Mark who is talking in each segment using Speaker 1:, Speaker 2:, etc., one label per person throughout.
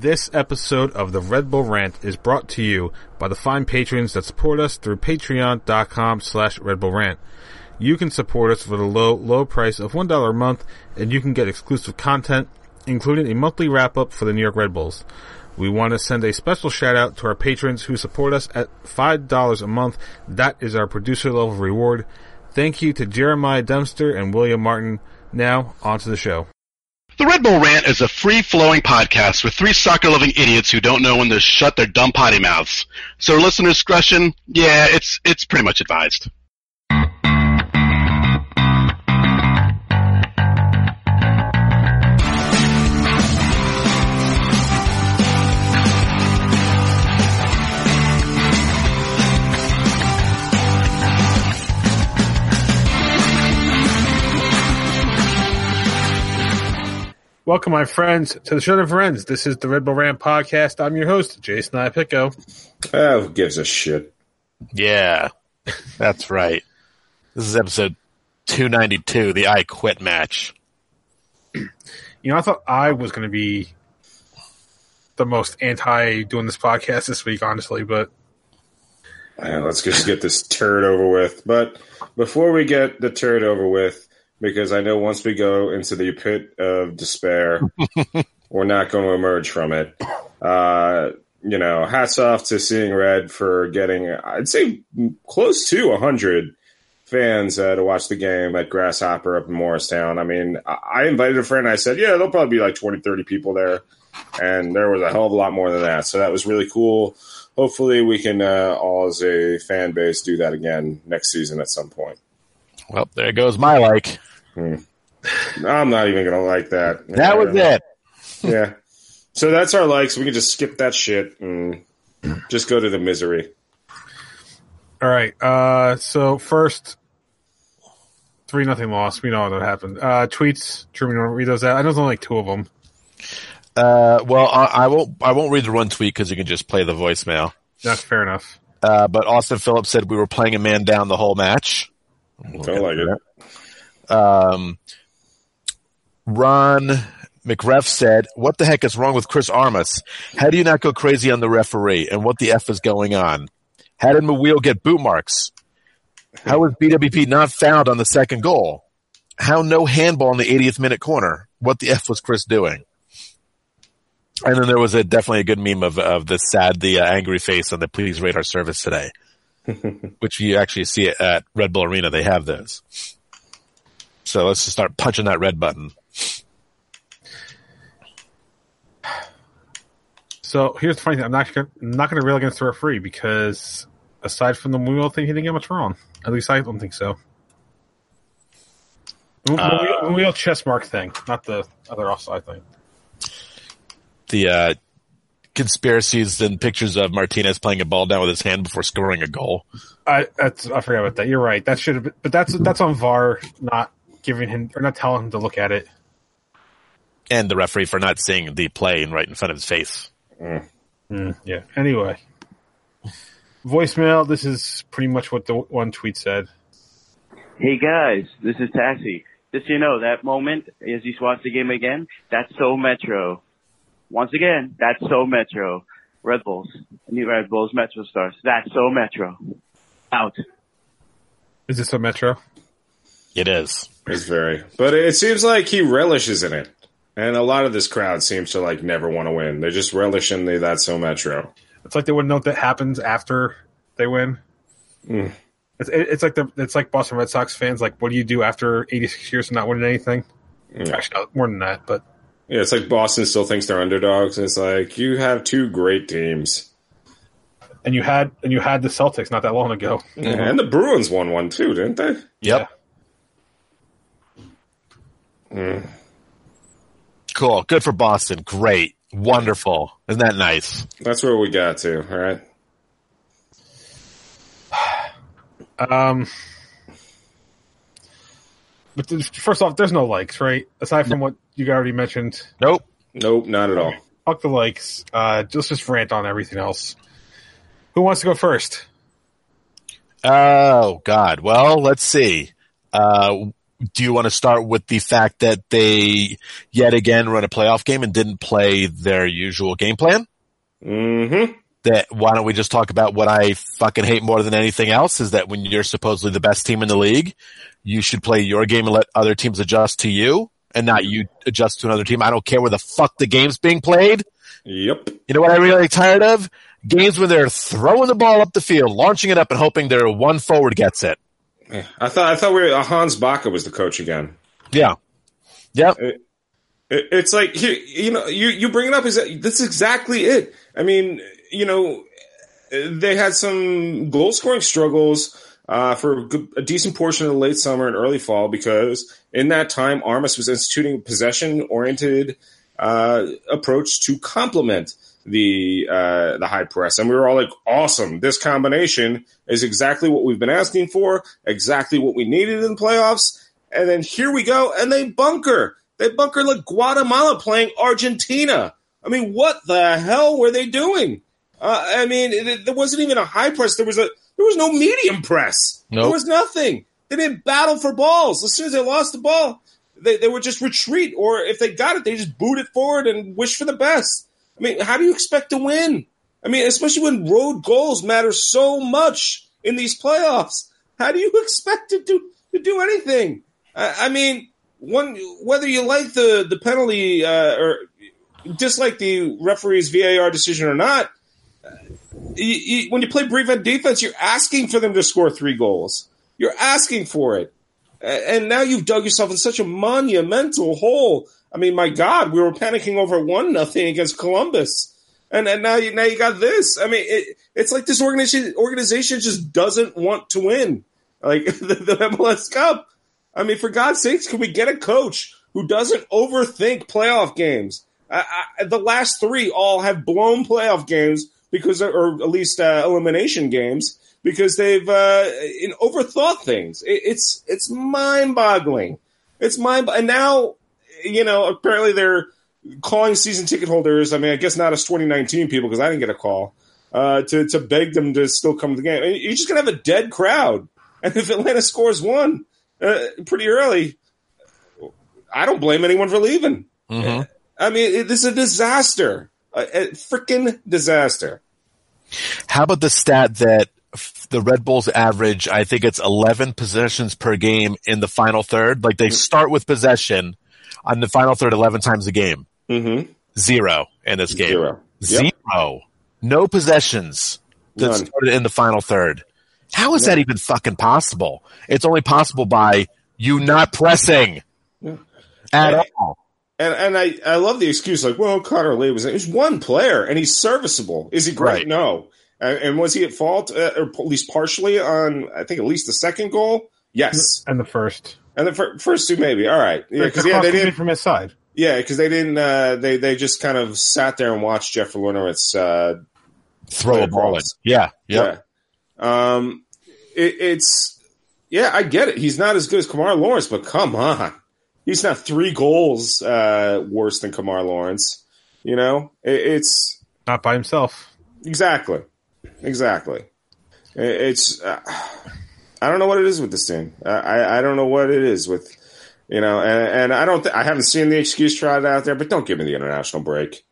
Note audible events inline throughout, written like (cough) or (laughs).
Speaker 1: This episode of the Red Bull Rant is brought to you by the fine patrons that support us through patreon.com slash Red Bull Rant. You can support us for the low, low price of $1 a month and you can get exclusive content, including a monthly wrap up for the New York Red Bulls. We want to send a special shout out to our patrons who support us at $5 a month. That is our producer level reward. Thank you to Jeremiah Dempster and William Martin. Now, on to the show.
Speaker 2: The Red Bull Rant is a free-flowing podcast with three soccer-loving idiots who don't know when to shut their dumb potty mouths. So listener discretion, yeah, it's it's pretty much advised.
Speaker 1: Welcome, my friends, to the show of friends. This is the Red Bull Rant podcast. I'm your host, Jason Iapicco.
Speaker 3: Oh, who gives a shit?
Speaker 4: Yeah, that's right. This is episode 292, the I Quit match.
Speaker 1: You know, I thought I was going to be the most anti doing this podcast this week, honestly, but
Speaker 3: let's just get this turd over with. But before we get the turd over with, because I know once we go into the pit of despair, (laughs) we're not going to emerge from it. Uh, you know, hats off to Seeing Red for getting, I'd say, close to 100 fans uh, to watch the game at Grasshopper up in Morristown. I mean, I invited a friend. I said, yeah, there'll probably be like 20, 30 people there. And there was a hell of a lot more than that. So that was really cool. Hopefully, we can uh, all, as a fan base, do that again next season at some point.
Speaker 4: Well, there goes my like.
Speaker 3: I'm not even going to like that.
Speaker 4: That was it.
Speaker 3: Yeah. So that's our likes. We can just skip that shit and just go to the misery.
Speaker 1: all right. Uh, so first, three nothing loss. We know that happened. Uh, tweets. Truman, you want to read those out? I know there's only like two of them.
Speaker 4: Uh, well, I, I won't. I won't read the run tweet because you can just play the voicemail.
Speaker 1: That's fair enough.
Speaker 4: Uh, but Austin Phillips said we were playing a man down the whole match.
Speaker 3: Don't like it.
Speaker 4: Um, Ron McReff said, "What the heck is wrong with Chris Armas? How do you not go crazy on the referee? And what the f is going on? How did Mawil get boot marks? How was BWP not found on the second goal? How no handball in the 80th minute corner? What the f was Chris doing?" And then there was a definitely a good meme of of the sad, the uh, angry face on the please rate our service today, (laughs) which you actually see at Red Bull Arena. They have those. So let's just start punching that red button.
Speaker 1: So here's the funny thing. I'm not gonna, I'm not going to rail against the referee because aside from the Murillo thing, he didn't get much wrong. At least I don't think so. The
Speaker 4: Uh,
Speaker 1: Murillo chess mark thing, not the other offside thing.
Speaker 4: The uh, conspiracies and pictures of Martinez playing a ball down with his hand before scoring a goal.
Speaker 1: I that's, I forgot about that. You're right. That should have. Been, but that's that's on VAR not giving him or not telling him to look at it.
Speaker 4: And the referee for not seeing the play right in front of his face.
Speaker 1: Mm, yeah. Anyway, voicemail. This is pretty much what the one tweet said.
Speaker 5: Hey guys, this is Taxi. Just so you know, that moment as you watch the game again, that's so Metro. Once again, that's so Metro. Red Bulls, new Red Bulls Metro stars. That's so Metro. Out.
Speaker 1: Is this a metro?
Speaker 4: It is.
Speaker 3: It's very, but it seems like he relishes in it, and a lot of this crowd seems to like never want to win. They just relish in the "That's so Metro."
Speaker 1: It's like they wouldn't know what that happens after they win. Mm. It's, it's like the it's like Boston Red Sox fans. Like, what do you do after 86 years of not winning anything? Mm. Actually, more than that. But
Speaker 3: Yeah, it's like Boston still thinks they're underdogs. And it's like you have two great teams,
Speaker 1: and you had and you had the Celtics not that long ago.
Speaker 3: and the Bruins won one too, didn't they?
Speaker 4: Yep. Cool. Good for Boston. Great. Wonderful. Isn't that nice?
Speaker 3: That's where we got to. All right. (sighs)
Speaker 1: Um, but first off, there's no likes, right? Aside from what you already mentioned,
Speaker 4: Nope.
Speaker 3: Nope, not at all.
Speaker 1: fuck the likes. Uh, just just rant on everything else. Who wants to go first?
Speaker 4: Oh God. Well, let's see. Uh, do you want to start with the fact that they yet again run a playoff game and didn't play their usual game plan?
Speaker 3: Mm-hmm.
Speaker 4: That why don't we just talk about what I fucking hate more than anything else is that when you're supposedly the best team in the league, you should play your game and let other teams adjust to you and not you adjust to another team. I don't care where the fuck the game's being played.
Speaker 3: Yep.
Speaker 4: You know what I'm really tired of? Games when they're throwing the ball up the field, launching it up and hoping their one forward gets it.
Speaker 3: I thought I thought we were, uh, Hans Backe was the coach again.
Speaker 4: Yeah. Yep.
Speaker 3: It, it's like you know, you you bring it up is that that's exactly it. I mean, you know, they had some goal scoring struggles uh, for a, good, a, decent portion of the late summer and early fall because in that time, Armas was instituting a possession oriented uh, approach to complement the uh, the high press, and we were all like, "Awesome! This combination is exactly what we've been asking for, exactly what we needed in the playoffs." And then here we go, and they bunker. They bunker like Guatemala playing Argentina. I mean, what the hell were they doing? Uh, I mean, it, there wasn't even a high press. There was a there was no medium press.
Speaker 4: Nope.
Speaker 3: There was nothing. They didn't battle for balls. As soon as they lost the ball, they, they would just retreat, or if they got it, they just boot it forward and wish for the best. I mean, how do you expect to win? I mean, especially when road goals matter so much in these playoffs. How do you (laughs) expect to do to do anything? I, I mean, one whether you like the the penalty uh, or dislike the referee's VAR decision or not, you, you, when you play prevent defense, you're asking for them to score three goals. You're asking for it, and now you've dug yourself in such a monumental hole. I mean, my God, we were panicking over one nothing against Columbus, and and now you now you got this. I mean, it, it's like this organization organization just doesn't want to win, like (laughs) the, the MLS Cup. I mean, for God's sakes, can we get a coach who doesn't overthink playoff games? I, I, the last three all have blown playoff games because, or at least uh, elimination games, because they've uh, in, overthought things. It, it's it's mind boggling. It's mind, and now you know apparently they're calling season ticket holders. I mean, I guess not as 2019 people because I didn't get a call uh, to to beg them to still come to the game. Mean, you're just gonna have a dead crowd, and if Atlanta scores one uh, pretty early, I don't blame anyone for leaving.
Speaker 4: Mm-hmm.
Speaker 3: I mean, it, this is a disaster, a, a freaking disaster.
Speaker 4: How about the stat that the Red Bulls average? I think it's 11 possessions per game in the final third. Like they start with possession on the final third 11 times a game.
Speaker 3: Mm-hmm.
Speaker 4: Zero in this game.
Speaker 3: Zero. Yep.
Speaker 4: Zero. No possessions that
Speaker 3: None.
Speaker 4: started in the final third. How is that even fucking possible? It's only possible by you not pressing at
Speaker 3: Yeah.
Speaker 4: all.
Speaker 3: And and I, I love the excuse like, well, Connor Lade was he's one player and he's serviceable. Is he great?
Speaker 4: Right.
Speaker 3: No. And, and was he at fault, uh, or at least partially on? I think at least the second goal. Yes,
Speaker 1: and the first.
Speaker 3: and the fir- first two maybe. All right, yeah, because yeah, they didn't.
Speaker 1: from his side.
Speaker 3: Yeah, because they didn't. Uh, they they just kind of sat there and watched Jeff Larentowicz uh,
Speaker 4: Throw a ball in.
Speaker 3: Cross.
Speaker 4: Yeah. Yep.
Speaker 3: Yeah. Um, it, it's yeah, I get it. He's not as good as Kemar Lawrence, but come on, he's not three goals uh, worse than Kemar Lawrence. You know, it, it's
Speaker 1: Not by himself.
Speaker 3: exactly, exactly. It, it's uh, I don't know what it is with this team. I I, I don't know what it is with you know, and, and I don't. Th- I haven't seen the excuse tried out there, but don't give me the international break.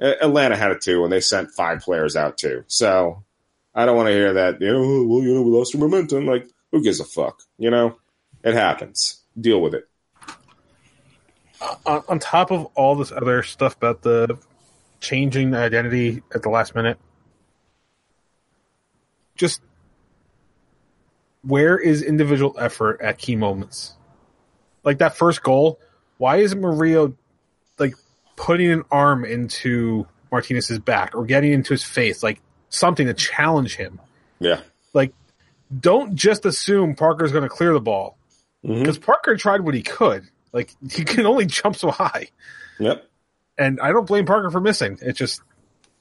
Speaker 3: Atlanta had it too when they sent five players out too. So I don't want to hear that. You know, "Oh, well, you know, we lost our momentum. Like, who gives a fuck? You know, it happens. Deal with it.
Speaker 1: Uh, on, on top of all this other stuff about the changing the identity at the last minute, just where is individual effort at key moments? Like that first goal, why isn't Murillo like putting an arm into Martinez's back or getting into his face, like something to challenge him?
Speaker 3: Yeah.
Speaker 1: Like, don't just assume Parker's going to clear the ball
Speaker 3: mm-hmm.
Speaker 1: because Parker tried what he could. Like, (laughs) he can only jump so high
Speaker 3: Yep.
Speaker 1: and I don't blame Parker for missing. It just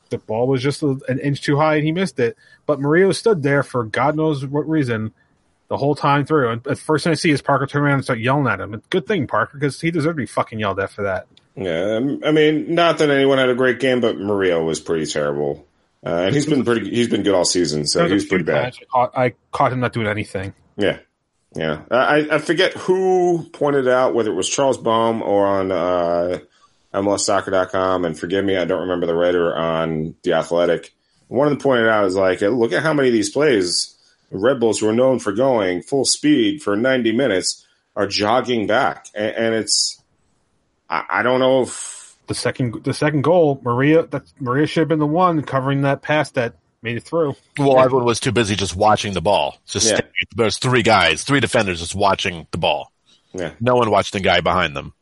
Speaker 1: the ball was just a, an inch too high and he missed it. But Murillo stood there for God knows what reason the whole time through. And the first thing I see is Parker turn around and start yelling at him. Good thing Parker because he deserved to be fucking yelled at for that.
Speaker 3: Yeah. um, I mean, not that anyone had a great game, but Mario was pretty terrible. Uh, and he's been pretty. He's been good all season, so
Speaker 1: There was
Speaker 3: he was pretty bad.
Speaker 1: I caught, I caught him not doing anything.
Speaker 3: Yeah. Yeah, I, I forget who pointed out whether it was Charles Boehm or on uh, MLSsoccer.com, and forgive me, I don't remember the writer on The Athletic. One of them pointed out is like, look at how many of these plays Red Bulls were known for going full speed for 90 minutes are jogging back, and, and it's I, I don't know if
Speaker 1: The second the second goal, Maria that Maria should have been the one covering that pass that made it through.
Speaker 4: Well, everyone was too busy just watching the ball. Just
Speaker 3: Yeah.
Speaker 4: there's three guys, three defenders just watching the ball.
Speaker 3: yeah.
Speaker 4: No one watched the guy behind them.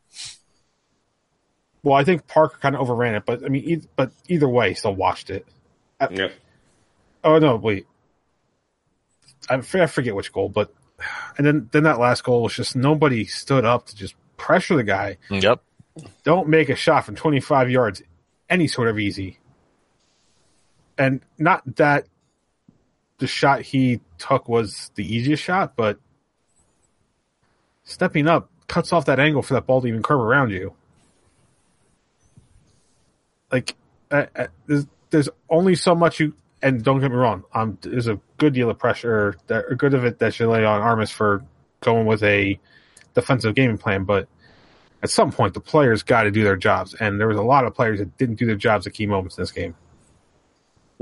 Speaker 1: Well, I think Parker kind of overran it, but I mean, e- but either way, still watched it.
Speaker 3: Uh, yeah.
Speaker 1: Oh no, wait, I f- I forget which goal, but and then then that last goal was just nobody stood up to just pressure the guy.
Speaker 4: Yep.
Speaker 1: Don't make a shot from 25 yards any sort of easy. And not that the shot he took was the easiest shot, but stepping up cuts off that angle for that ball to even curve around you. Like, uh, uh, there's, there's only so much you, and don't get me wrong, um, there's a good deal of pressure, that, a good of it that should lay on Armas for going with a defensive gaming plan, but at some point the players got to do their jobs, and there was a lot of players that didn't do their jobs at key moments in this game.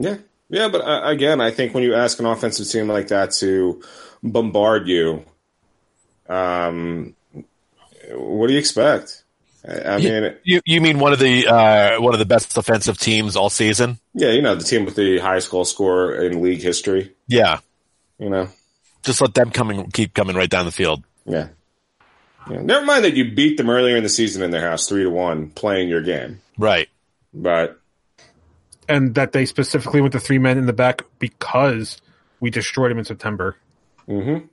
Speaker 3: Yeah, yeah, but uh, again, I think when you ask an offensive team like that to bombard you, um, what do you expect? I, mean,
Speaker 4: You you mean one of the uh, one of the best offensive teams all season?
Speaker 3: yeah, you know, the team with the highest goal score in league history.
Speaker 4: Yeah.
Speaker 3: You know,
Speaker 4: Just let them coming keep coming right down the field.
Speaker 3: yeah. yeah. Never mind that you beat them earlier in the season in their house, three to one, playing your game.
Speaker 4: Right.
Speaker 3: But
Speaker 1: And that they specifically went to three men in the back because we destroyed them in September.
Speaker 3: mhm.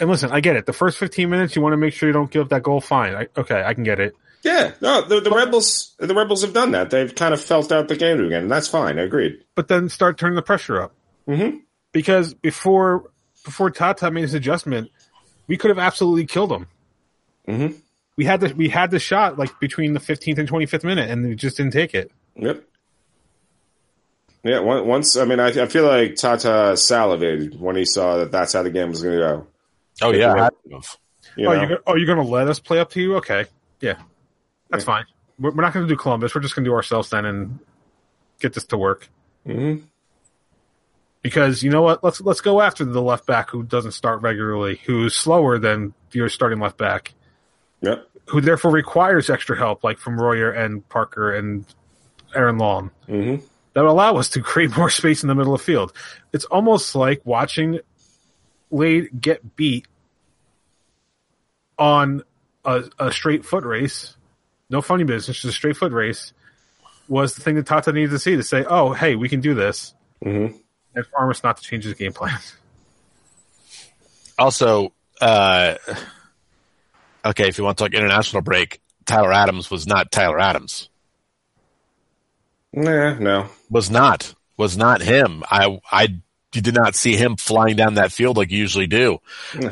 Speaker 1: And listen, I get it. The first 15 minutes, you want to make sure you don't give up that goal. Fine. I, okay, I can get it.
Speaker 3: yeah, no, the, the rebels, the rebels have done that. They've kind of felt out the game again, and that's fine. I agreed.
Speaker 1: But then start turning the pressure up.
Speaker 3: Mhm.
Speaker 1: Because before before Tata made his adjustment, we could have absolutely killed him.
Speaker 3: Mhm.
Speaker 1: We had the we had the shot like between the 15th and 25th minute, and we just didn't take it.
Speaker 3: Yep. Yeah, once I mean, I, I feel like Tata salivated when he saw that that's how the game was going to go.
Speaker 4: Oh
Speaker 3: yeah.
Speaker 4: yeah.
Speaker 3: You
Speaker 1: oh, you're, oh, you're going to let us play up to you? Okay, yeah, that's fine. We're, we're not going to do Columbus. We're just going to do ourselves then and get this to work.
Speaker 3: Mhm.
Speaker 1: Because you know what? Let's let's go after the left back who doesn't start regularly, who's slower than your starting left back.
Speaker 3: Yep.
Speaker 1: who therefore requires extra help, like from Royer and Parker and Aaron Long,
Speaker 3: hmm
Speaker 1: that will allow us to (laughs) create more space in the middle of the field. It's almost like watching Lade get beat on a, a straight foot race. No funny business, just a straight foot race was the thing that Tata needed to see to say, oh, hey, we can do this.
Speaker 3: hmm
Speaker 1: And for Armas not to change his game plan. (laughs)
Speaker 4: Also, uh, okay, if you want to talk international break, Tyler Adams was not Tyler Adams.
Speaker 3: Nah, no.
Speaker 4: Was not. Was not him. I I you did not see him flying down that field like you usually do,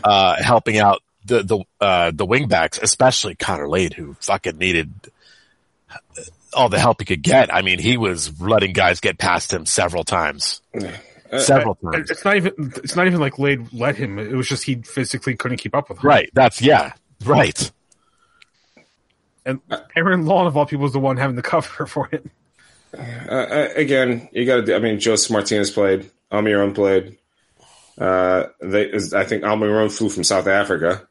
Speaker 4: uh, helping out the the uh, the wingbacks, especially Connor Lade, who fucking needed all the help he could get. I mean, he was letting guys get past him several times, several times.
Speaker 1: It's not even it's not even like Lade let him. It was just he physically couldn't keep up with him.
Speaker 4: Right. That's yeah. Right.
Speaker 1: And Aaron Long of all people was the one having the cover (laughs) for it.
Speaker 3: Uh, again, you got to. I mean, Josef Martinez played. Almiron played. Uh, they, I think Almiron flew from South Africa.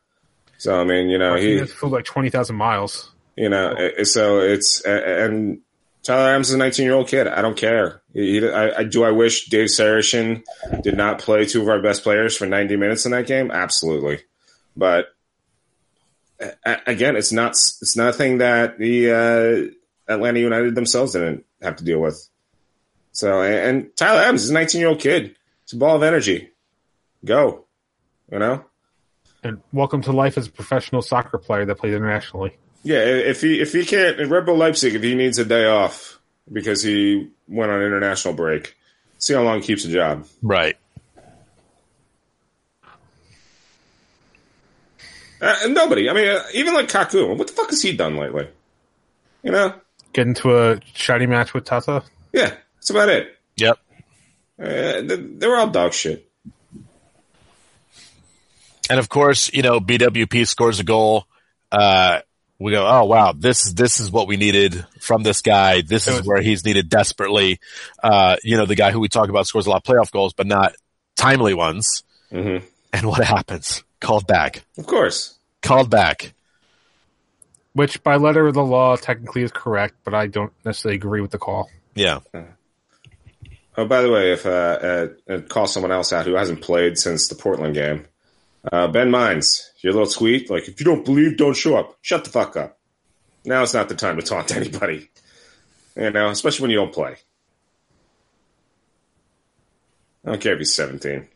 Speaker 3: So I mean, you know,
Speaker 1: He
Speaker 3: he,
Speaker 1: flew like twenty thousand miles.
Speaker 3: you know, uh, so it's and Tyler Adams is a 19 year old kid. I don't care. He, he- I, I do. I wish Dave Sarachan did not play two of our best players for 90 minutes in that game. Absolutely, but again, it's not. It's nothing that the uh, Atlanta United themselves didn't have to deal with. So, and, and Tyler Adams is a 19 year old kid. It's a ball of energy. Go, you know.
Speaker 1: And welcome to life as a professional soccer player that plays internationally.
Speaker 3: Yeah, if he if he can't in Red Bull Leipzig, if he needs a day off because he went on international break, see how long he keeps a job.
Speaker 4: Right.
Speaker 3: Uh, and nobody, I mean, uh, even like Kaku, what the fuck has he done lately? You know,
Speaker 1: Get into a shiny match with Tata.
Speaker 3: yeah, that's about it.
Speaker 4: Yep.
Speaker 3: Uh, they, they were all dog shit.
Speaker 4: And of course, you know, BWP scores a goal. Uh, we go, oh wow, this this is what we needed from this guy. This is where he's needed desperately. Uh, you know, the guy who we talk about scores a lot of playoff goals, but not timely ones.
Speaker 3: Mm-hmm.
Speaker 4: And what happens? Called back.
Speaker 3: Of course.
Speaker 4: Called back.
Speaker 1: Which, by letter of the law, technically is correct, but I don't necessarily agree with the call.
Speaker 4: Yeah.
Speaker 3: Oh, by the way, if uh, uh, uh, call someone else out who hasn't played since the Portland game, uh, Ben Mines, your little tweet, like if you don't believe, don't show up. Shut the fuck up. Now it's not the time to taunt anybody. You know, especially when you don't play. I don't care if he's seventeen.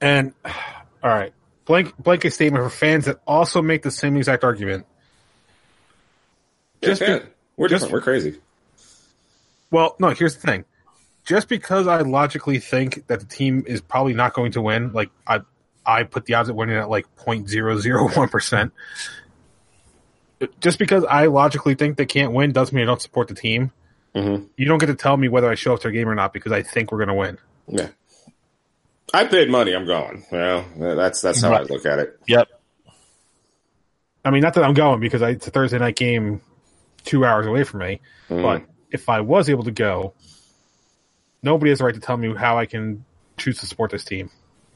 Speaker 1: And (sighs) all right, blank blanket statement for fans that also make the same exact argument.
Speaker 3: Just
Speaker 1: Just be-
Speaker 3: we're
Speaker 1: just-
Speaker 3: different. We're crazy.
Speaker 1: Well, no, here's the thing. Just because I logically think that the team is probably not going to win, like I I put the odds at winning at like 0.001%. Just because I logically think they can't win doesn't mean I don't support the team.
Speaker 3: Mm-hmm.
Speaker 1: You don't get to tell me whether I show up to a game or not because I think we're going to win.
Speaker 3: Yeah. I paid money. I'm going. You know, that's that's how
Speaker 4: Right.
Speaker 3: I look at it.
Speaker 4: Yep.
Speaker 1: I mean, not that I'm going because I, it's a Thursday night game two hours away from me.
Speaker 3: Mm.
Speaker 1: But if I was able to go, nobody has the right to tell me how I can choose to support this team.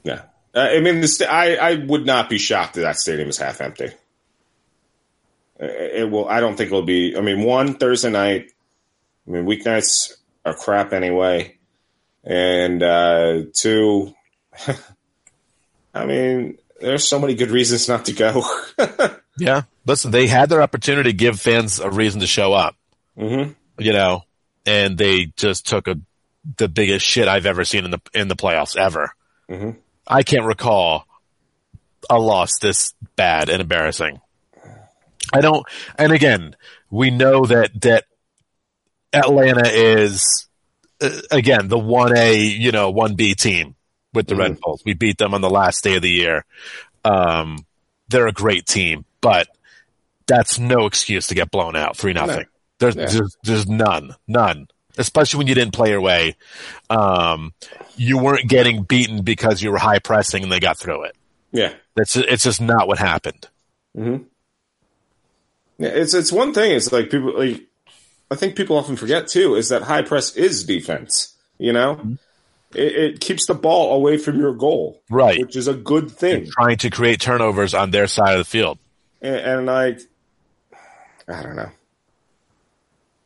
Speaker 3: Yeah. Uh, I mean, the sta- I I would not be shocked if that stadium is half empty. Uh, It will. I don't think it'll be. I mean, one Thursday night. I mean, weeknights are crap anyway, and uh, two. (laughs) I mean, there's so many good reasons not to go. (laughs)
Speaker 4: Yeah. Listen, they had their opportunity to give fans a reason to show up,
Speaker 3: hmm
Speaker 4: you know, and they just took a the biggest shit I've ever seen in the in the playoffs ever.
Speaker 3: Mhm.
Speaker 4: I can't recall a loss this bad and embarrassing. I don't. And again, we know that that Atlanta is uh, again the one A, you know, one B team with the Red Bulls. We beat them on the last day of the year. Um, they're a great team, but that's no excuse to get blown out three nothing. There's,
Speaker 3: Yeah.
Speaker 4: there's there's none, none. Especially when you didn't play your way. Um, you weren't getting beaten because you were high pressing and they got through it.
Speaker 3: Yeah.
Speaker 4: That's it's just not what happened.
Speaker 3: Yeah, it's it's one thing. It's like people like I think people often forget too is that high press is defense. You know, it, it keeps the ball away from your goal,
Speaker 4: Right.
Speaker 3: Which is a good thing.
Speaker 4: Trying to create turnovers on their side of the field.
Speaker 3: And, and like, I don't know.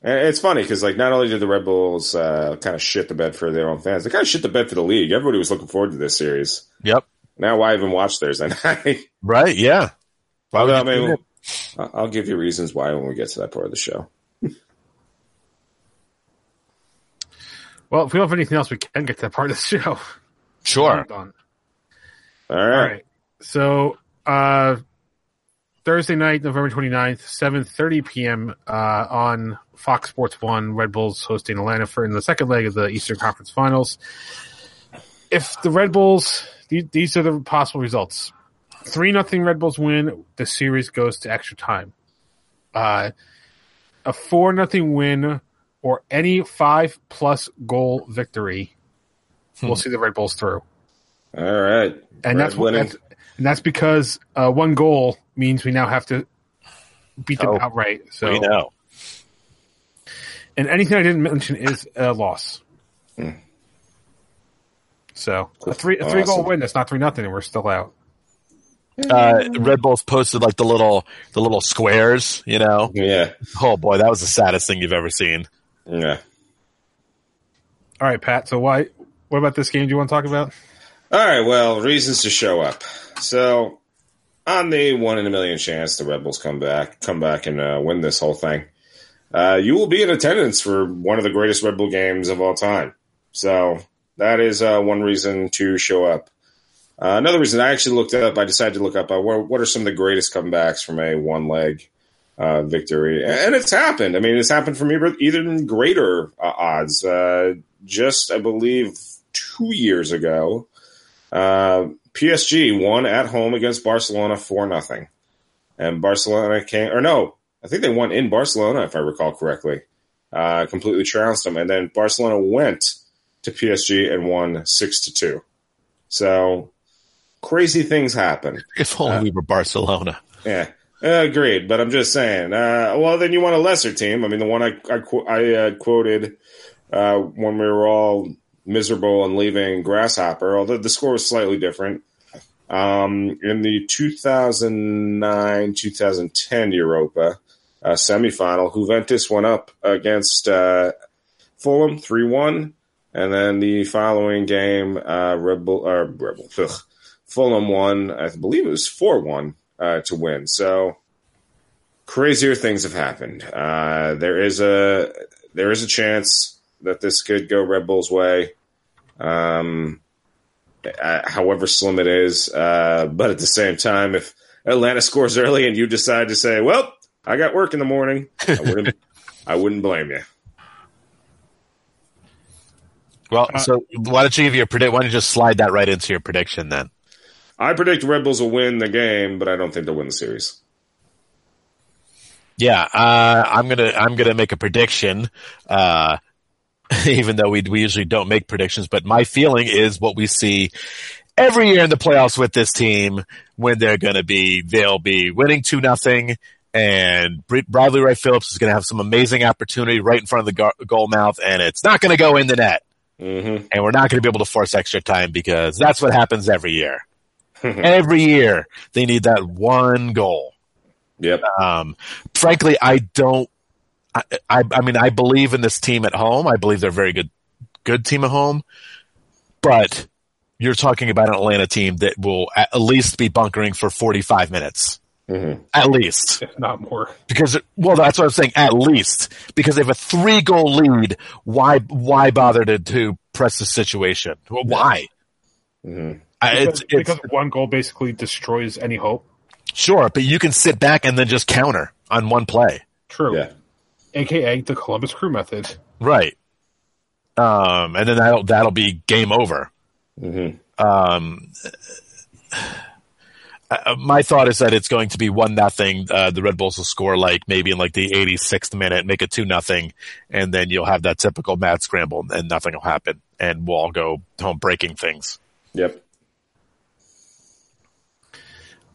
Speaker 3: And it's funny because like not only did the Red Bulls uh, kind of shit the bed for their own fans, they kind of shit the bed for the league. Everybody was looking forward to this series.
Speaker 4: Yep.
Speaker 3: Now, why even watch Thursday (laughs) night?
Speaker 4: Right. Yeah. Why
Speaker 3: Well, I mean. I'll give you reasons why when we get to that part of the show.
Speaker 1: Well, if we don't have anything else, we can get to that part of the show.
Speaker 4: Sure.
Speaker 3: All
Speaker 1: All
Speaker 3: right.
Speaker 1: right. So, uh, Thursday night, November 29th, 7.30 p.m. Uh, on Fox Sports 1, Red Bulls hosting Atlanta for in the second leg of the Eastern Conference Finals. If the Red Bulls, the- these are the possible results. 3 nothing Red Bulls win, the series goes to extra time. Uh, a 4 nothing win or any 5 plus goal victory we'll see the Red Bulls through
Speaker 3: All right.
Speaker 1: and
Speaker 3: Red
Speaker 1: that's what
Speaker 3: winning.
Speaker 1: that's, and that's because uh, one goal means we now have to beat them
Speaker 4: Oh.
Speaker 1: outright. So,
Speaker 4: We know.
Speaker 1: and anything I didn't mention is a loss. So a three a three goal win. That's not three nothing, and we're still out.
Speaker 4: Uh, Red Bulls posted like the little the little squares. You know.
Speaker 3: Yeah.
Speaker 4: Oh boy, that was the saddest thing you've ever seen.
Speaker 3: Yeah.
Speaker 1: All right, Pat. So why? What about this game? Do you want to talk about?
Speaker 3: All right. Well, reasons to show up. So, on the one in a million chance the Red Bulls come back, come back and uh, win this whole thing, uh, you will be in attendance for one of the greatest Red Bull games of all time. So that is uh, one reason to show up. Uh, another reason I actually looked up, I decided to look up uh, what, what are some of the greatest comebacks from a one leg uh, victory, and it's happened. I mean, it's happened from even even greater uh, odds. Uh, just I believe two years ago, uh, PSG won at home against Barcelona four nothing, and Barcelona came or no, I think they won in Barcelona if I recall correctly. Uh, completely trounced them, and then Barcelona went to PSG and won six to two. So crazy things happen.
Speaker 4: If only we were Barcelona.
Speaker 3: Yeah, uh, agreed. But I'm just saying. Uh, well, then you want a lesser team. I mean, the one I I, I uh, quoted uh, when we were all miserable and leaving Grasshopper, although the score was slightly different. Um, in the 2009-2010 Europa uh, semifinal, Juventus went up against uh, Fulham 3-1, and then the following game, uh, Rebel, Rebel, Fulham won, I believe it was 4-1 uh, to win. So crazier things have happened. Uh, there is a there is a chance that this could go Red Bull's way. Um, uh, however slim it is. Uh, but at the same time, if Atlanta scores early and you decide to say, "Well, I got work in the morning," I wouldn't, (laughs) I wouldn't blame you.
Speaker 4: Well, so why don't you give your predict? Why don't you just slide that right into your prediction then?
Speaker 3: I predict Red Bulls will win the game, but I don't think they'll win the series.
Speaker 4: Yeah, uh, I'm gonna I'm gonna make a prediction. Uh, (laughs) even though we we usually don't make predictions, but my feeling is what we see every year in the playoffs with this team when they're going to be they'll be winning two nothing, and Bradley Wright Phillips is going to have some amazing opportunity right in front of the go- goal mouth, and it's not going to go in the net,
Speaker 3: Mm-hmm.
Speaker 4: and we're not going to be able to force extra time because that's what happens every year. (laughs) every year they need that one goal.
Speaker 3: Yep.
Speaker 4: Um, frankly, I don't. I, I, I mean, I believe in this team at home. I believe they're a very good, good team at home. But you're talking about an Atlanta team that will at least be bunkering for 45 minutes.
Speaker 3: Mm-hmm.
Speaker 4: At least.
Speaker 1: if not more.
Speaker 4: Because, well, that's what I'm saying. At least. Because they have a three goal lead. Why, why bother to, to press the situation? Why?
Speaker 3: Mm-hmm.
Speaker 4: I-
Speaker 1: Because,
Speaker 4: it's, it's,
Speaker 1: because one goal basically destroys any hope.
Speaker 4: sure, but you can sit back and then just counter on one play.
Speaker 1: True.
Speaker 3: Yeah.
Speaker 1: AKA the Columbus Crew method.
Speaker 4: Right. Um, and then that'll that'll be game over.
Speaker 3: Mm-hmm.
Speaker 4: Um, uh, my thought is that it's going to be one nothing. Uh, the Red Bulls will score like maybe in like the 86th minute, make it two nothing, and then you'll have that typical mad scramble, and nothing will happen, and we'll all go home breaking things.
Speaker 3: Yep.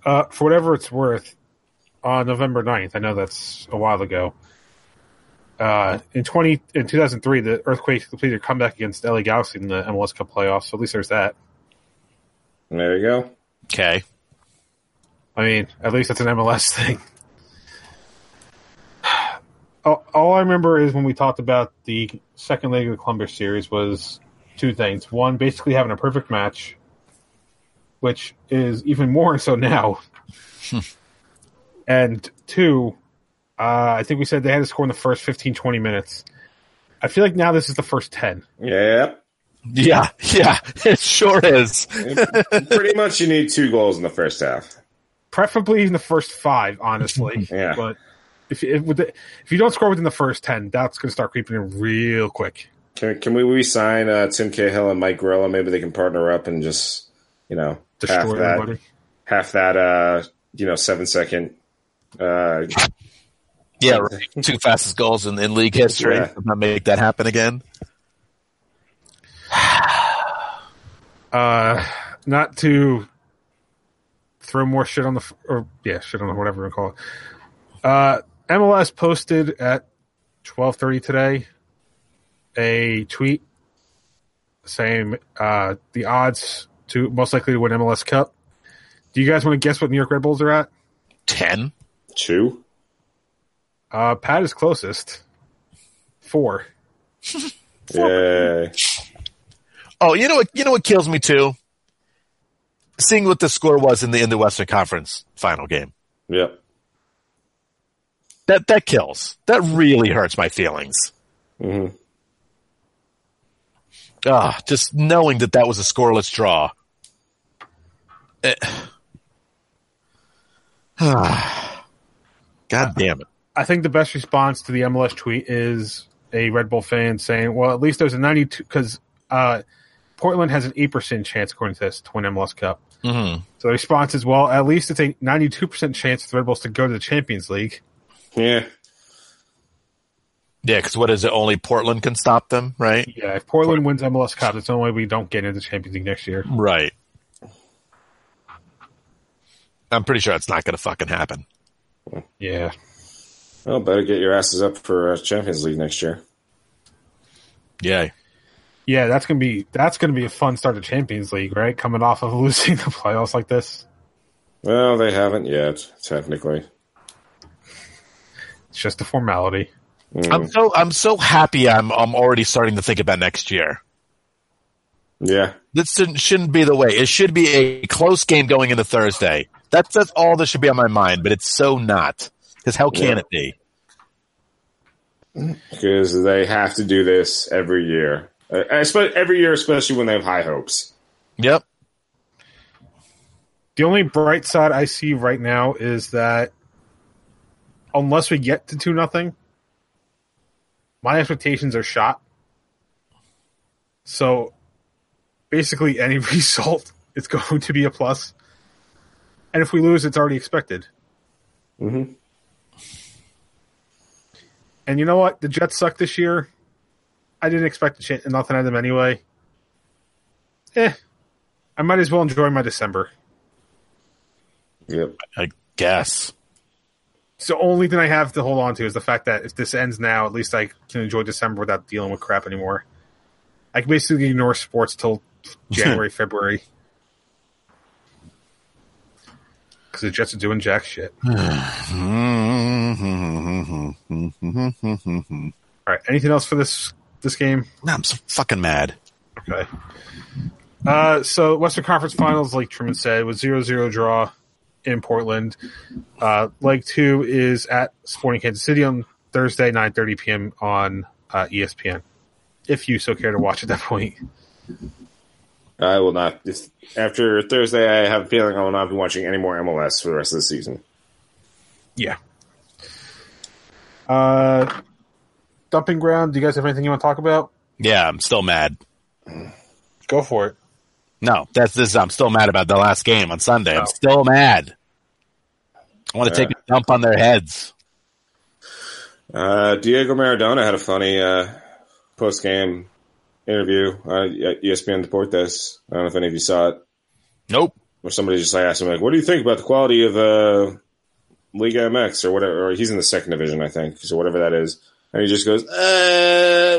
Speaker 1: Uh, for whatever it's worth, on November 9th, I know that's a while ago. Uh, in twenty in two thousand three, the Earthquake completed a comeback against LA Galaxy in the MLS Cup playoffs. So at least there's that.
Speaker 3: There you go.
Speaker 4: Okay.
Speaker 1: I mean, at least that's an MLS (laughs) thing. all, all I remember is when we talked about the second leg of the Columbus series was two things. One, basically having a perfect match, which is even more so now. and two, uh, I think we said they had to score in the first 15, 20 minutes. I feel like now this is the first 10.
Speaker 3: Yep.
Speaker 4: Yeah, yeah, (laughs) it sure is.
Speaker 3: Pretty much, you need two goals in the first half.
Speaker 1: Preferably in the first five, honestly. (laughs)
Speaker 3: Yeah.
Speaker 1: But if, if, if you don't score within the first 10, that's going to start creeping in real quick.
Speaker 3: Can can we re-sign uh, Tim Cahill and Mike Grella? Maybe they can partner up and just you know half that
Speaker 1: everybody.
Speaker 3: half that uh you know seven second uh
Speaker 4: Yeah, (laughs) right. two fastest goals in, in league history.
Speaker 3: Yeah.
Speaker 4: Not make that happen again. (sighs)
Speaker 1: Uh, not to throw more shit on the or yeah, shit on the whatever we call it. Uh, MLS posted at twelve thirty today a tweet saying uh, the odds to most likely to win MLS Cup. Do you guys want to guess what New York Red Bulls are at?
Speaker 4: Ten.
Speaker 3: two.
Speaker 1: Uh, Pat is closest. Four. (laughs)
Speaker 3: Yeah.
Speaker 4: Oh, you know what? You know what kills me too. Seeing what the score was in the in the Western Conference final game.
Speaker 3: Yep.
Speaker 4: That that kills. That really hurts my feelings.
Speaker 3: Mm-hmm.
Speaker 4: Ah, just knowing that that was a scoreless draw. (sighs) God damn it.
Speaker 1: I think the best response to the MLS tweet is a Red Bull fan saying, "Well, at least there's a 92 because uh, Portland has an eight percent chance, according to this, to win MLS Cup."
Speaker 4: hmm
Speaker 1: So the response is, "Well, at least it's a 92 percent chance for the Red Bulls to go to the Champions League."
Speaker 3: Yeah.
Speaker 4: Yeah, because what is it? Only Portland can stop them, right?
Speaker 1: Yeah, if Portland wins MLS Cup, it's the only way we don't get into the Champions League next year.
Speaker 4: Right. I'm pretty sure it's not going to fucking happen.
Speaker 1: Yeah.
Speaker 3: Well, better get your asses up for uh, Champions League next year.
Speaker 4: Yay.
Speaker 1: Yeah, that's gonna be that's gonna be a fun start to Champions League, right? Coming off of (laughs) losing the playoffs like this.
Speaker 3: Well, they haven't yet, technically.
Speaker 1: It's just a formality.
Speaker 3: Mm.
Speaker 4: I'm so I'm so happy. I'm I'm already starting to think about next year.
Speaker 3: Yeah.
Speaker 4: This shouldn't, shouldn't be the way. It should be a close game going into Thursday. That's that's all that should be on my mind. But it's so not. Because how can
Speaker 3: Yeah.
Speaker 4: it be?
Speaker 3: Because they have to do this every year. Uh, espe- every year, especially when they have high hopes.
Speaker 4: Yep.
Speaker 1: The only bright side I see right now is that unless we get to two nothing, my expectations are shot. So basically any (laughs) result is going to be a plus. And if we lose, it's already expected.
Speaker 3: Mhm.
Speaker 1: And you know what? The Jets suck this year. I didn't expect to ch- nothing out of them anyway. Eh. I might as well enjoy my December.
Speaker 3: Yep.
Speaker 4: I guess.
Speaker 1: So only thing I have to hold on to is the fact that if this ends now, at least I can enjoy December without dealing with crap anymore. I can basically ignore sports till January, (laughs) February. Because the Jets are doing jack shit. (sighs) All right. Anything else for this this game?
Speaker 4: No, I'm so fucking mad.
Speaker 1: Okay. Uh, so Western Conference Finals, like Truman said, was 0-0 draw in Portland. Uh, leg two is at Sporting Kansas City on Thursday, 9.30 p.m. on uh, ESPN. If you so care to watch at that point.
Speaker 3: I will not. If, after Thursday, I have a feeling I will not be watching any more MLS for the rest of the season.
Speaker 1: Yeah. Uh, dumping ground. Do you guys have anything you want to talk about?
Speaker 4: Yeah, I'm still mad.
Speaker 1: Go for it.
Speaker 4: No, that's this. I'm still mad about the last game on Sunday. I'm
Speaker 1: Oh.
Speaker 4: still mad. I want to
Speaker 3: Yeah.
Speaker 4: take a dump on their heads.
Speaker 3: Uh, Diego Maradona had a funny uh, post game interview uh, at ESPN Deportes. I don't know if any of you saw it.
Speaker 4: Nope.
Speaker 3: Where somebody just like asked him, like, "What do you think about the quality of uh, Liga MX or whatever?" Or he's in the second division, I think, so whatever that is. And he just goes, uh,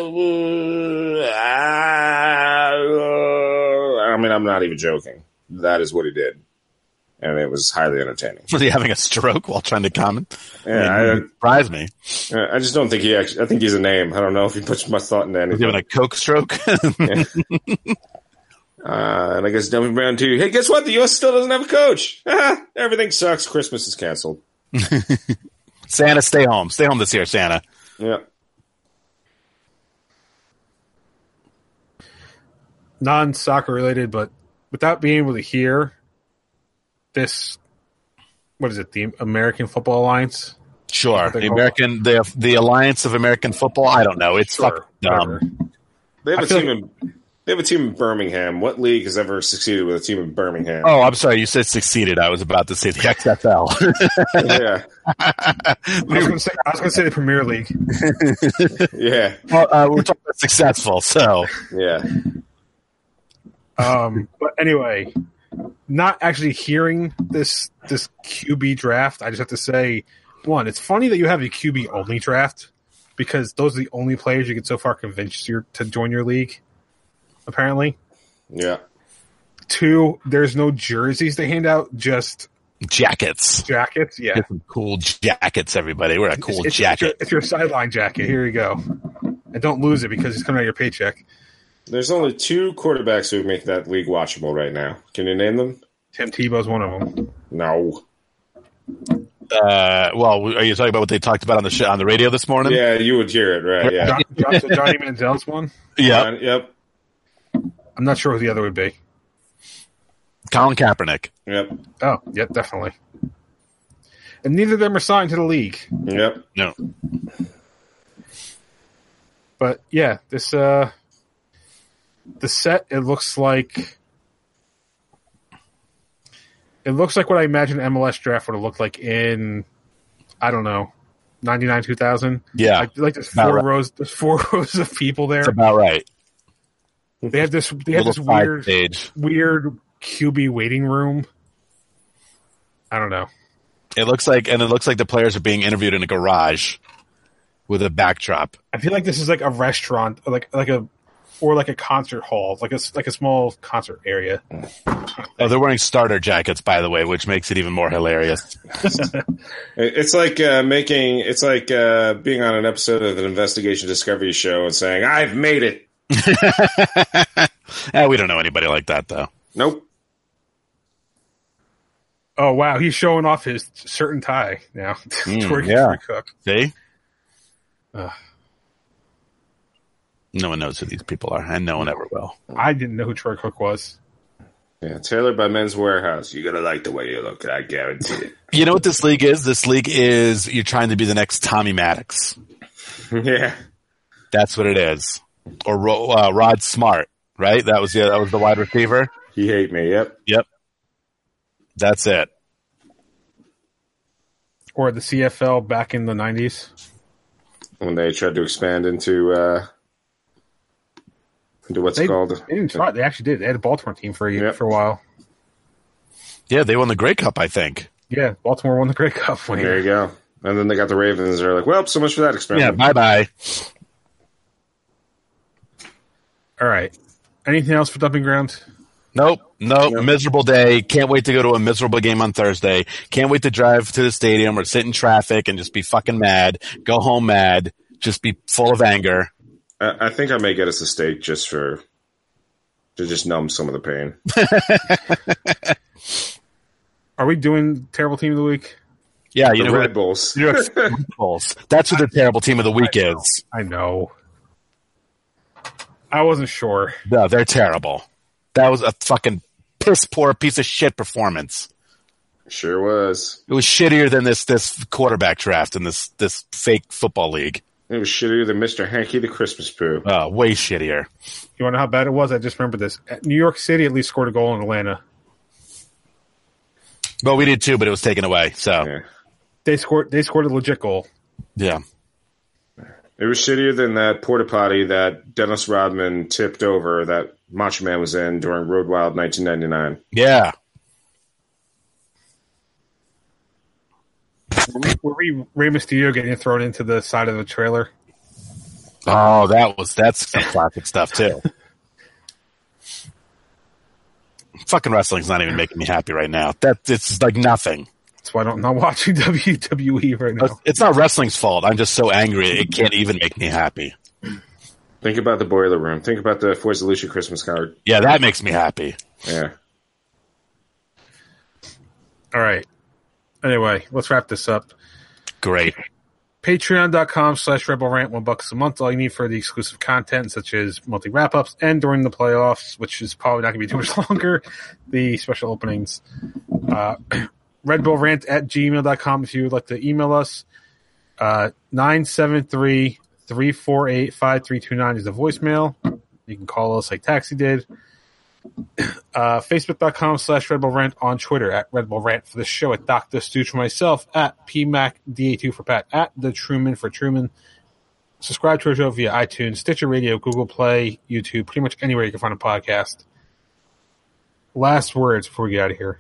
Speaker 3: I mean, I'm not even joking. That is what he did, and it was highly entertaining.
Speaker 4: Was he having a stroke while trying to comment?
Speaker 3: Yeah,
Speaker 4: I mean, surprised me.
Speaker 3: I, I just don't think he actually. I think he's a name. I don't know if he puts much thought into
Speaker 4: Was he
Speaker 3: anything.
Speaker 4: having a coke stroke? (laughs)
Speaker 3: Uh, and I guess Dumping Brown too. Hey, guess what? The U.S. still doesn't have a coach. (laughs) Everything sucks. Christmas is canceled. (laughs)
Speaker 4: Santa, stay home. Stay home this year, Santa.
Speaker 3: Yeah.
Speaker 1: non soccer related, but without being able to hear this, what is it? The American Football Alliance.
Speaker 4: Sure. The American, the the Alliance of American Football. I don't know. It's
Speaker 1: Sure,
Speaker 4: fucking dumb.
Speaker 3: They have
Speaker 1: I
Speaker 3: a
Speaker 1: feel
Speaker 3: team in. They have a team in Birmingham. What league has ever succeeded with a team in Birmingham?
Speaker 4: Oh, I'm sorry. You said succeeded. I was about to say the XFL.
Speaker 3: yeah, (laughs)
Speaker 1: I was going to say, I was going to say the Premier League. (laughs)
Speaker 3: yeah,
Speaker 4: well, uh, we're talking about successful. So
Speaker 3: yeah.
Speaker 1: Um, but anyway, not actually hearing this this QB draft, I just have to say, one, it's funny that you have a QB only draft because those are the only players you can so far convince you to join your league. Apparently,
Speaker 3: Yeah.
Speaker 1: two, there's no jerseys to hand out, just
Speaker 4: jackets.
Speaker 1: jackets. Yeah,
Speaker 4: Get some cool jackets, everybody. We're a cool
Speaker 1: it's, it's
Speaker 4: jacket.
Speaker 1: your, it's your sideline jacket. Here you go, and don't lose it because it's coming out of your paycheck.
Speaker 3: There's only two quarterbacks who make that league watchable right now. Can you name them?
Speaker 1: Tim Tebow's one of them.
Speaker 3: No.
Speaker 4: Uh, well, are you talking about what they talked about on the sh- on the radio this morning?
Speaker 3: Yeah, you would hear it, right? Yeah.
Speaker 1: John, John, so Johnny Manziel's one. (laughs)
Speaker 4: Yeah.
Speaker 3: Yep.
Speaker 1: I'm not sure who the other would be.
Speaker 4: Colin Kaepernick.
Speaker 3: Yep.
Speaker 1: Oh, yeah, definitely. And neither of them are signed to the league.
Speaker 3: Yep.
Speaker 4: No.
Speaker 1: But yeah, this uh the set it looks like it looks like what I imagine MLS draft would have looked like in I don't know, ninety nine two thousand.
Speaker 4: Yeah.
Speaker 1: Like, like there's four
Speaker 4: right.
Speaker 1: rows there's four (laughs) rows of people there.
Speaker 4: That's about right.
Speaker 1: They have this they have this weird
Speaker 4: stage.
Speaker 1: weird QB waiting room. I don't know.
Speaker 4: It looks like, and it looks like the players are being interviewed in a garage with a backdrop.
Speaker 1: I feel like this is like a restaurant, like like a or like a concert hall, like a s- like a small concert area.
Speaker 4: Oh, they're wearing starter jackets, by the way, which makes it even more hilarious. (laughs)
Speaker 3: It's like uh, making. It's like uh, being on an episode of an investigation discovery show and saying, "I've made it." (laughs)
Speaker 4: Eh, we don't know anybody like that, though.
Speaker 3: Nope.
Speaker 1: Oh wow, he's showing off his shirt and tie now. (laughs) Troy,
Speaker 4: yeah.
Speaker 1: Cook.
Speaker 4: See?
Speaker 1: Ugh.
Speaker 4: No one knows who these people are, and no one ever will.
Speaker 1: I didn't know who Troy Cook was.
Speaker 3: Yeah, tailored by Men's Wearhouse. You're gonna like the way you look. I guarantee it. (laughs)
Speaker 4: You know what this league is? This league is you're trying to be the next Tommy Maddox. (laughs)
Speaker 3: yeah.
Speaker 4: That's what it is. Or Ro- uh, Rod Smart, right? That was yeah, that was the wide receiver.
Speaker 3: He hate me. Yep.
Speaker 4: Yep. That's it.
Speaker 1: Or the CFL back in the nineties.
Speaker 3: When they tried to expand into uh, into what's
Speaker 1: They,
Speaker 3: called?
Speaker 1: they didn't try. They actually did. They had a Baltimore team for a year,
Speaker 3: Yep.
Speaker 1: for a while.
Speaker 4: Yeah, they won the Grey Cup, I think.
Speaker 1: Yeah, Baltimore won the Grey Cup. When he-
Speaker 3: There you go. And then they got the Ravens. They're like, well, so much for that
Speaker 4: experience.
Speaker 3: Yeah,
Speaker 4: bye bye.
Speaker 1: All right. Anything else for dumping ground?
Speaker 4: Nope, nope.
Speaker 3: Yep.
Speaker 4: Miserable day. Can't wait to go to a miserable game on Thursday. Can't wait to drive to the stadium or sit in traffic and just be fucking mad. Go home mad. Just be full of anger.
Speaker 3: I, I think I may get us a steak just for to just numb some of the pain. (laughs)
Speaker 1: Are we doing terrible team of the week?
Speaker 4: Yeah, you
Speaker 3: the
Speaker 4: know
Speaker 3: Red
Speaker 4: what?
Speaker 3: Bulls.
Speaker 4: New York Red Bulls. (laughs) That's who the terrible team of the week is.
Speaker 1: I know. I wasn't sure.
Speaker 4: No, they're terrible. That was a fucking piss poor piece of shit performance.
Speaker 3: Sure was.
Speaker 4: It was shittier than this this quarterback draft in this this fake football league.
Speaker 3: It was shittier than Mr. Hanky the Christmas poo.
Speaker 4: Oh, way shittier.
Speaker 1: You want to know how bad it was? I just remember this. Uh, New York City at least scored a goal in Atlanta.
Speaker 4: Well, we did too, but it was taken away. So
Speaker 3: Yeah.
Speaker 1: They scored. They scored a legit goal.
Speaker 4: yeah.
Speaker 3: It was shittier than that porta potty that Dennis Rodman tipped over that Macho Man was in during Road Wild 1999.
Speaker 4: Yeah.
Speaker 1: Were we, were we Rey Mysterio getting thrown into the side of the trailer?
Speaker 4: Oh, that was that's some classic stuff too. Fucking wrestling's not even making me happy right now. That it's like nothing.
Speaker 1: That's why I'm not watching (laughs) WWE right now.
Speaker 4: It's not wrestling's fault. I'm just so angry it can't even make me happy.
Speaker 3: Think about the boiler room. Think about the Forza Lucia Christmas card.
Speaker 4: Yeah, that makes me happy.
Speaker 3: Yeah.
Speaker 1: All right. Anyway, let's wrap this up.
Speaker 4: Great.
Speaker 1: Patreon.com slash Red Bull Rant, one bucks a month. All you need for the exclusive content, such as monthly wrap ups and during the playoffs, which is probably not going to be too much (laughs) longer, the special openings. Uh, (clears throat) Red Bull Rant at gmail.com if you would like to email us. Uh, 973 348 5329 is the voicemail. You can call us like Taxi did. Uh, Facebook.com slash Red Bull Rant on Twitter at Red Bull Rant for the show at Dr. Stooge for myself at PMACDA2 for Pat at The Truman for Truman. Subscribe to our show via iTunes, Stitcher Radio, Google Play, YouTube, pretty much anywhere you can find a podcast. Last words before we get out of here.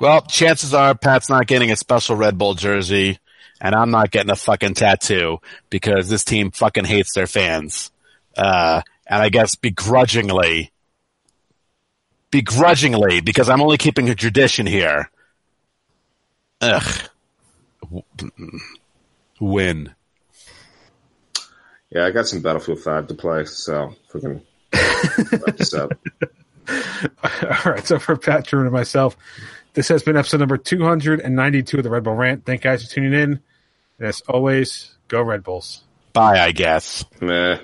Speaker 4: Well, chances are Pat's not getting a special Red Bull jersey, and I'm not getting a fucking tattoo because this team fucking hates their fans. Uh, and I guess begrudgingly, begrudgingly, because I'm only keeping a tradition here. Ugh. Win.
Speaker 3: Yeah, I got some Battlefield 5 to play, so if we can wrap this up. (laughs)
Speaker 1: All right, so for Pat Truman and myself, this has been episode number 292 of the Red Bull Rant. Thank you guys for tuning in. And as always, go Red Bulls.
Speaker 4: Bye, I guess.
Speaker 3: Meh.